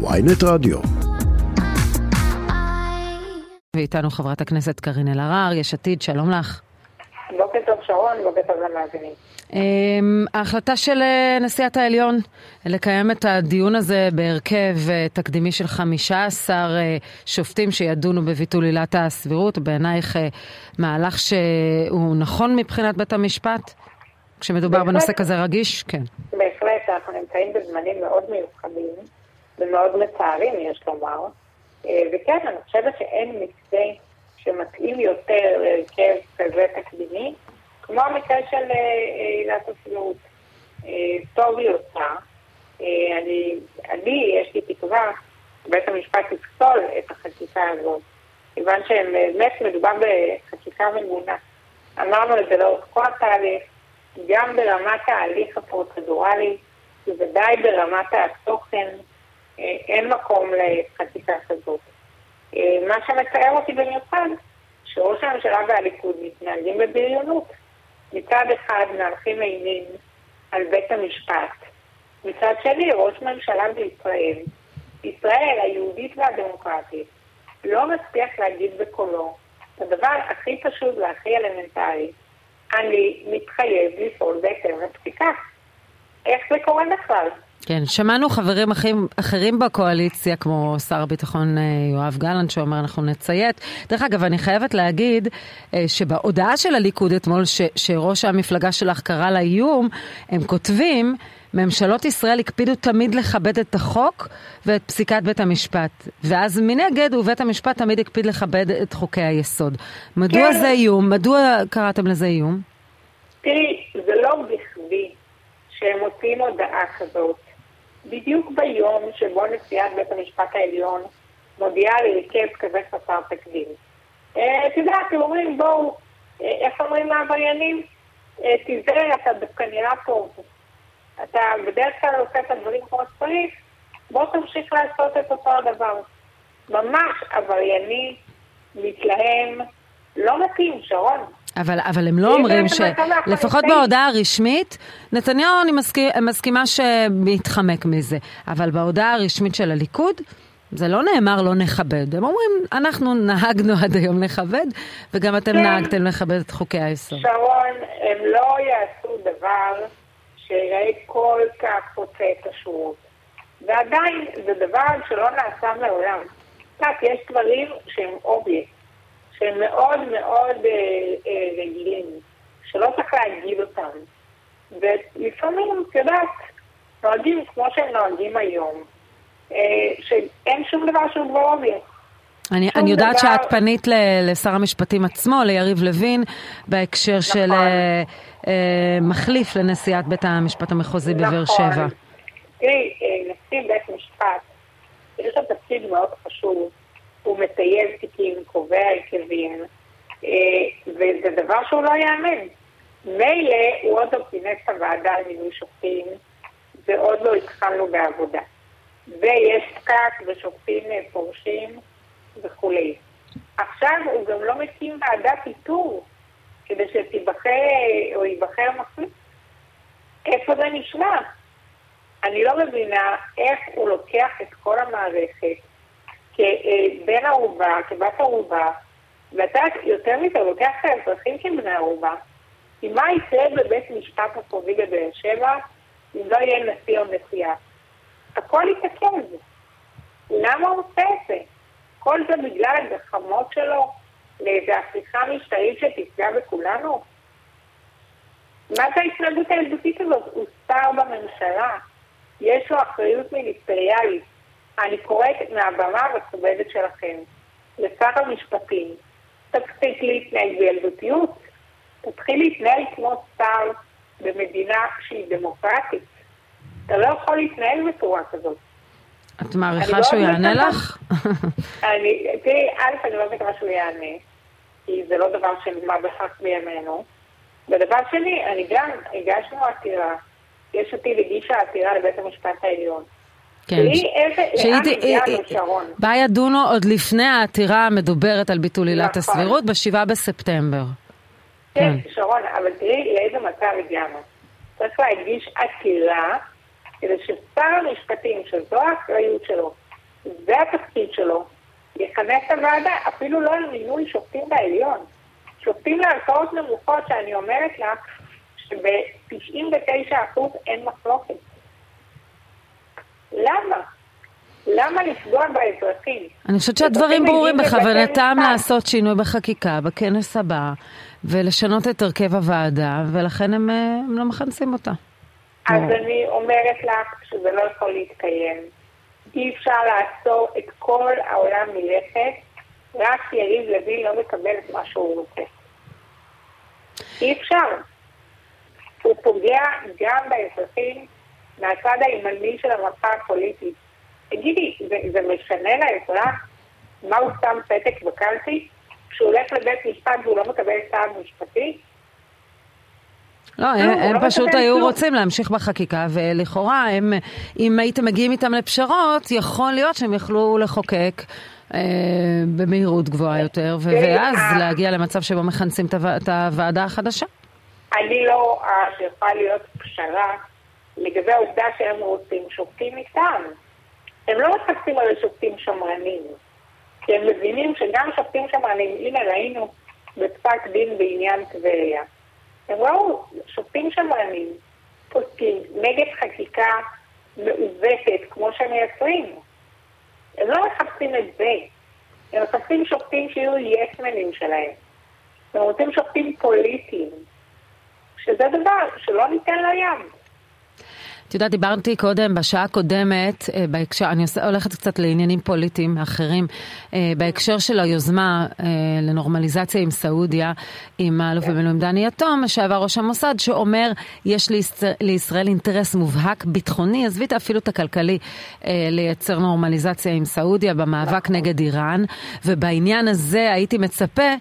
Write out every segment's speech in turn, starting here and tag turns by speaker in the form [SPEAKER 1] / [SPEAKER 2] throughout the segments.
[SPEAKER 1] ויינט רדיו.
[SPEAKER 2] ואיתנו חברת הכנסת קארין אלהרר, יש עתיד, שלום לך.
[SPEAKER 3] בוקר טוב שרון, בוקר טוב למאזינים.
[SPEAKER 2] אמ, ההחלטה של אה, נשיאת העליון לקיים את הדיון הזה בהרכב אה, תקדימי של 15 אה, שופטים שידונו בביטול עילת הסבירות, בעינייך מהלך שהוא נכון מבחינת בית המשפט? כשמדובר
[SPEAKER 3] בהחלט.
[SPEAKER 2] בנושא כזה רגיש? כן.
[SPEAKER 3] בהחלט, אנחנו נמצאים בזמנים מאוד מיוחדים ומאוד מצערים, יש לומר. אה, וכן, אני חושבת שאין מתווה שמתאים יותר להרכב כזה תקדימי, כמו המקרה של אה, אה, עילת הסבירות. טוב היא עושה. אני, אני, יש לי תקווה, בית המשפט יפסול את החקיקה הזאת, כיוון שבאמת מדובר בחקיקה ממונה. אמרנו את זה לאורך כל התהליך, גם ברמת ההליך הפרוצדורלי, בוודאי ברמת התוכן, אין מקום לחקיקה כזאת. אה, מה שמצער אותי במיוחד, שראש הממשלה והליכוד מתנהגים בבריונות. מצד אחד מהלכים אימים על בית המשפט, מצד שני ראש ממשלה בישראל, ישראל היהודית והדמוקרטית, לא מצליח להגיד בקולו את הדבר הכי פשוט והכי אלמנטרי, אני מתחייב לפעול בהתאם לפסיקה. איך זה קורה בכלל?
[SPEAKER 2] כן, שמענו חברים אחים, אחרים בקואליציה, כמו שר הביטחון אה, יואב גלנט, שאומר אנחנו נציית. דרך אגב, אני חייבת להגיד אה, שבהודעה של הליכוד אתמול, ש, שראש המפלגה שלך קרא לה איום, הם כותבים, ממשלות ישראל הקפידו תמיד לכבד את החוק ואת פסיקת בית המשפט. ואז מנגד, ובית המשפט תמיד הקפיד לכבד את חוקי היסוד. מדוע
[SPEAKER 3] כן.
[SPEAKER 2] זה איום? מדוע קראתם לזה איום?
[SPEAKER 3] תראי, זה לא בכדי שהם מוציאים הודעה כזאת. בדיוק ביום שבו נשיאת בית המשפט העליון מודיעה על הרכב כזה חסר תקדים. אה, את יודעת, הם אומרים, בואו, אה, איך אומרים לעבריינים? אה, תיזהר, אתה דווקא נראה טוב. אתה בדרך כלל עושה את הדברים כמו שצריך, בוא תמשיך לעשות את אותו הדבר. ממש עברייני, מתלהם, לא מתאים, שרון.
[SPEAKER 2] אבל, אבל הם לא אומרים ש... לפחות. בהודעה הרשמית, נתניהו, אני מסכימה, מסכימה שמתחמק מזה. אבל בהודעה הרשמית של הליכוד, זה לא נאמר לא נכבד. הם אומרים, אנחנו נהגנו עד היום לכבד, וגם אתם
[SPEAKER 3] כן.
[SPEAKER 2] נהגתם לכבד את חוקי היסוד.
[SPEAKER 3] שרון, הם לא יעשו דבר שיראה כל כך חוצה את השורות. ועדיין זה דבר שלא נעשה מעולם. יודעת, יש דברים שהם אובייקט, שהם מאוד מאוד אה, אה, רגילים, שלא צריך להגיד אותם. ולפעמים, את יודעת, נוהגים כמו שהם נוהגים היום, אה, שאין שום דבר שהוא כבר אובייקט.
[SPEAKER 2] אני, אני יודעת
[SPEAKER 3] דבר-
[SPEAKER 2] שאת פנית ל- לשר המשפטים עצמו, ליריב לוין, בהקשר של
[SPEAKER 3] נכון.
[SPEAKER 2] אה, אה, מחליף לנשיאת בית המשפט המחוזי בבאר
[SPEAKER 3] נכון.
[SPEAKER 2] שבע.
[SPEAKER 3] תראי, אה, נשיא בית משפט, יש לו תפקיד מאוד חשוב, הוא מטייב תיקים, קובע הרכבים, אה, וזה דבר שהוא לא ייאמן. מילא הוא עוד לא כינס את הוועדה למינוי שופטים, ועוד לא התחלנו בעבודה. ויש פקק ושופטים אה, פורשים וכולי. עכשיו הוא גם לא מקים ועדת איתור כדי שתיבחר אה, או ייבחר מחליף. איפה זה נשמע? אני לא מבינה איך הוא לוקח את כל המערכת כבן ערובה, כבת ערובה, ואתה יותר מזה לוקח את האזרחים כבני ערובה. כי מה יקרה בבית משפט מחוזי בבאר שבע אם לא יהיה נשיא או נשיאה? הכל יתעכב. למה הוא עושה את זה? כל זה בגלל הגחמות שלו לאיזו הפיכה משטרית שתפגע בכולנו? מה זה ההתנהגות הילדותית הזאת? הוא שר בממשלה, יש לו אחריות מיניסטריאלית. אני קוראת מהבמה המכובדת שלכם לשר המשפטים, תפסיק להתנהג בילדותיות, תתחיל להתנהל כמו שר במדינה שהיא דמוקרטית. אתה לא יכול להתנהל בצורה כזאת.
[SPEAKER 2] את מעריכה
[SPEAKER 3] לא
[SPEAKER 2] שהוא יענה לך?
[SPEAKER 3] אני, תראי, א', אני לא מקווה שהוא יענה, כי זה לא דבר שנגמר בכך בימינו. ודבר שני, אני גם, הגשנו עתירה, יש עתיד הגישה עתירה לבית המשפט העליון.
[SPEAKER 2] כן.
[SPEAKER 3] תראי איזה,
[SPEAKER 2] שהיא ת-
[SPEAKER 3] הגענו,
[SPEAKER 2] היא-
[SPEAKER 3] שרון.
[SPEAKER 2] בה ידונו עוד לפני העתירה המדוברת על ביטול עילת
[SPEAKER 3] נכון.
[SPEAKER 2] הסבירות ב-7 בספטמבר.
[SPEAKER 3] כן,
[SPEAKER 2] כן.
[SPEAKER 3] שרון, אבל תראי לאיזה מצב הגענו. צריך להגיש עתירה כדי ששר המשפטים, שזו האחריות שלו, זה התפקיד שלו, יכנס את הוועדה, אפילו לא על מינוי שופטים בעליון. שופטים לערכאות נמוכות, שאני אומרת לך שב-99% אין מחלוקת. למה? למה לפגוע באזרחים?
[SPEAKER 2] אני חושבת שהדברים ברורים בכוונתם לעשות שינוי בחקיקה בכנס הבא ולשנות את הרכב הוועדה, ולכן הם, אה, הם לא מכנסים אותה.
[SPEAKER 3] אז אני אומרת לך שזה לא יכול להתקיים. אי אפשר לעצור את כל העולם מלכת, רק יריב לוין לא מקבל את מה שהוא רוצה. אי אפשר. הוא פוגע גם באזרחים מהצד הימני של המפה הפוליטית. תגידי, זה, זה משנה לאזרח מה הוא שם פתק בקלפי? כשהוא הולך לבית משפט והוא לא מקבל סעד משפטי?
[SPEAKER 2] לא, הם, הם לא פשוט היו כלום. רוצים להמשיך בחקיקה, ולכאורה, הם, אם הייתם מגיעים איתם לפשרות, יכול להיות שהם יכלו לחוקק אה, במהירות גבוהה יותר, ו- ואז אה, להגיע למצב שבו מכנסים את הוועדה החדשה.
[SPEAKER 3] אני לא רואה שיכולה להיות פשרה לגבי העובדה שהם רוצים שופטים איתם. הם לא מחפשים על שופטים שמרנים, כי הם מבינים שגם שופטים שמרנים, הנה ראינו בפסק דין בעניין טבריה. הם ראו שופטים שמרנים פוסקים נגד חקיקה מעוותת כמו שהם מייצרים. הם לא מחפשים את זה. הם מחפשים שופטים שיהיו יסמנים שלהם. הם רוצים שופטים פוליטיים, שזה דבר שלא ניתן לו יד.
[SPEAKER 2] את יודעת, דיברתי קודם, בשעה הקודמת, אה, בהקשר, אני הולכת קצת לעניינים פוליטיים אחרים, אה, בהקשר של היוזמה אה, לנורמליזציה עם סעודיה, עם האלוף במילואים דני יתום, לשעבר ראש המוסד, שאומר, יש לישראל אינטרס מובהק ביטחוני, עזבי אפילו את הכלכלי, לייצר נורמליזציה עם סעודיה במאבק נגד איראן, ובעניין הזה הייתי מצפה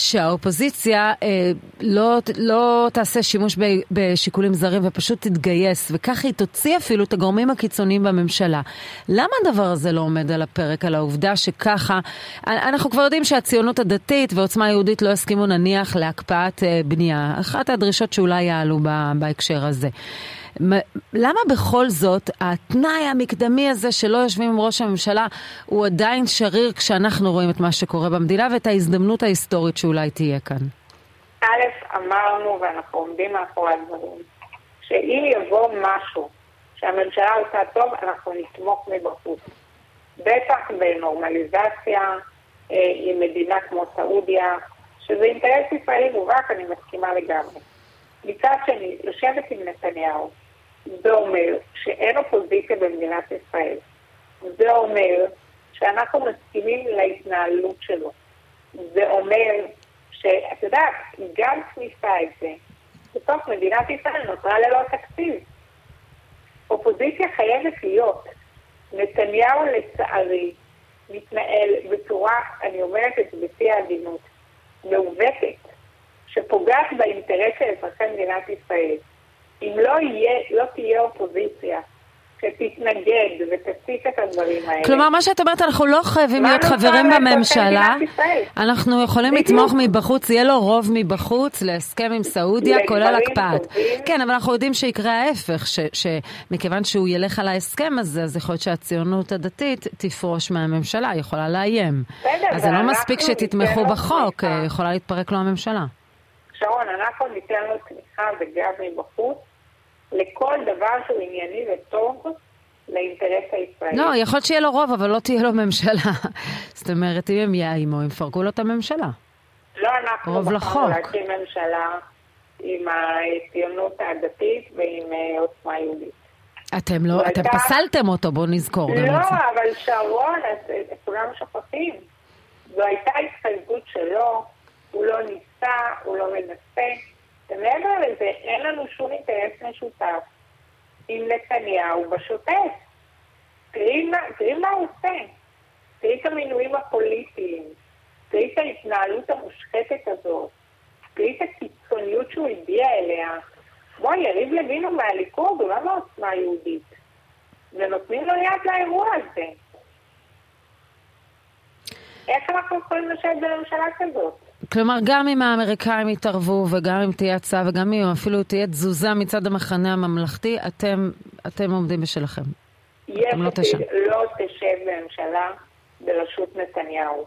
[SPEAKER 2] שהאופוזיציה אה, לא, לא תעשה שימוש ב, בשיקולים זרים ופשוט תתגייס, וכך היא תוציא אפילו את הגורמים הקיצוניים בממשלה. למה הדבר הזה לא עומד על הפרק, על העובדה שככה, אנחנו כבר יודעים שהציונות הדתית ועוצמה יהודית לא יסכימו נניח להקפאת אה, בנייה, אחת הדרישות שאולי יעלו בהקשר הזה. למה בכל זאת התנאי המקדמי הזה שלא יושבים עם ראש הממשלה הוא עדיין שריר כשאנחנו רואים את מה שקורה במדינה ואת ההזדמנות ההיסטורית שאולי תהיה כאן?
[SPEAKER 3] א', אמרנו ואנחנו עומדים מאחורי הדברים, שאם יבוא משהו שהממשלה עושה טוב, אנחנו נתמוך מבחוץ. בטח בנורמליזציה אה, עם מדינה כמו סעודיה, שזה אינטרס ישראלי מובהק, אני מסכימה לגמרי. מצד שני, לשבת עם נתניהו, זה אומר שאין אופוזיציה במדינת ישראל. זה אומר שאנחנו מסכימים להתנהלות שלו. זה אומר שאת יודעת, גם כניסה את זה, בסוף מדינת ישראל נותרה ללא תקציב. אופוזיציה חייבת להיות. נתניהו לצערי מתנהל בצורה, אני אומרת את זה בשיא העדינות, מעוותת, שפוגעת באינטרס של אזרחי מדינת ישראל. אם לא, יהיה, לא תהיה אופוזיציה שתתנגד ותציף את הדברים האלה.
[SPEAKER 2] כלומר, מה שאת אומרת, אנחנו לא חייבים להיות חברים בממשלה. אנחנו יכולים לתמוך מבחוץ, יהיה לו רוב מבחוץ להסכם עם סעודיה, כולל הקפאת. כן, אבל אנחנו יודעים שיקרה ההפך, שמכיוון שהוא ילך על ההסכם הזה, אז יכול להיות שהציונות הדתית תפרוש מהממשלה, היא יכולה לאיים. אז זה לא מספיק שתתמכו בחוק, יכולה להתפרק לו הממשלה.
[SPEAKER 3] שרון, אנחנו ניתן לו תמיכה וגב מבחוץ. לכל דבר שהוא ענייני וטוב לאינטרס הישראלי.
[SPEAKER 2] לא, יכול להיות שיהיה לו רוב, אבל לא תהיה לו ממשלה. זאת אומרת, אם הם יאיימו, הם יפרקו לו את הממשלה.
[SPEAKER 3] לא אנחנו בחרנו להקים ממשלה עם הציונות הדתית ועם אה, עוצמה יהודית.
[SPEAKER 2] אתם לא, אתם הייתה... פסלתם אותו, בואו נזכור גם
[SPEAKER 3] לא, את זה. לא, אבל שרון, כולם שוכחים. זו הייתה התחייבות שלו, הוא לא ניסה, הוא לא מנסה. ומעבר לזה, אין לנו שום אינטרס משותף עם נתניהו בשוטף. תראי מה הוא עושה. תראי את המינויים הפוליטיים. תראי את ההתנהלות המושחתת הזאת. תראי את הקיצוניות שהוא הביע אליה. בואי, יריב לוין הוא מהליכוד, הוא לא מעוצמה יהודית. ונותנים לו יד לאירוע הזה. איך אנחנו יכולים לשבת בממשלה כזאת?
[SPEAKER 2] כלומר, גם אם האמריקאים יתערבו, וגם אם תהיה הצעה, וגם אם אפילו תהיה תזוזה מצד המחנה הממלכתי, אתם, אתם עומדים בשלכם.
[SPEAKER 3] יש עתיד לא תשב בממשלה בראשות נתניהו.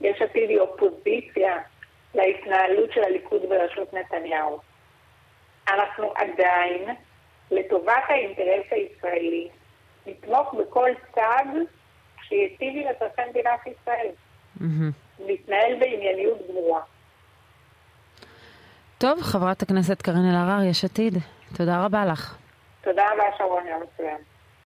[SPEAKER 3] יש עתיד היא אופוזיציה להתנהלות של הליכוד בראשות נתניהו. אנחנו עדיין, לטובת האינטרס הישראלי, נתמוך בכל צד שיטיב עם אזרחי מדינת ישראל. להתנהל בענייניות גמורה.
[SPEAKER 2] טוב, חברת הכנסת קארין אלהרר, יש עתיד. תודה רבה לך.
[SPEAKER 3] תודה רבה, שרון, יום מצוין.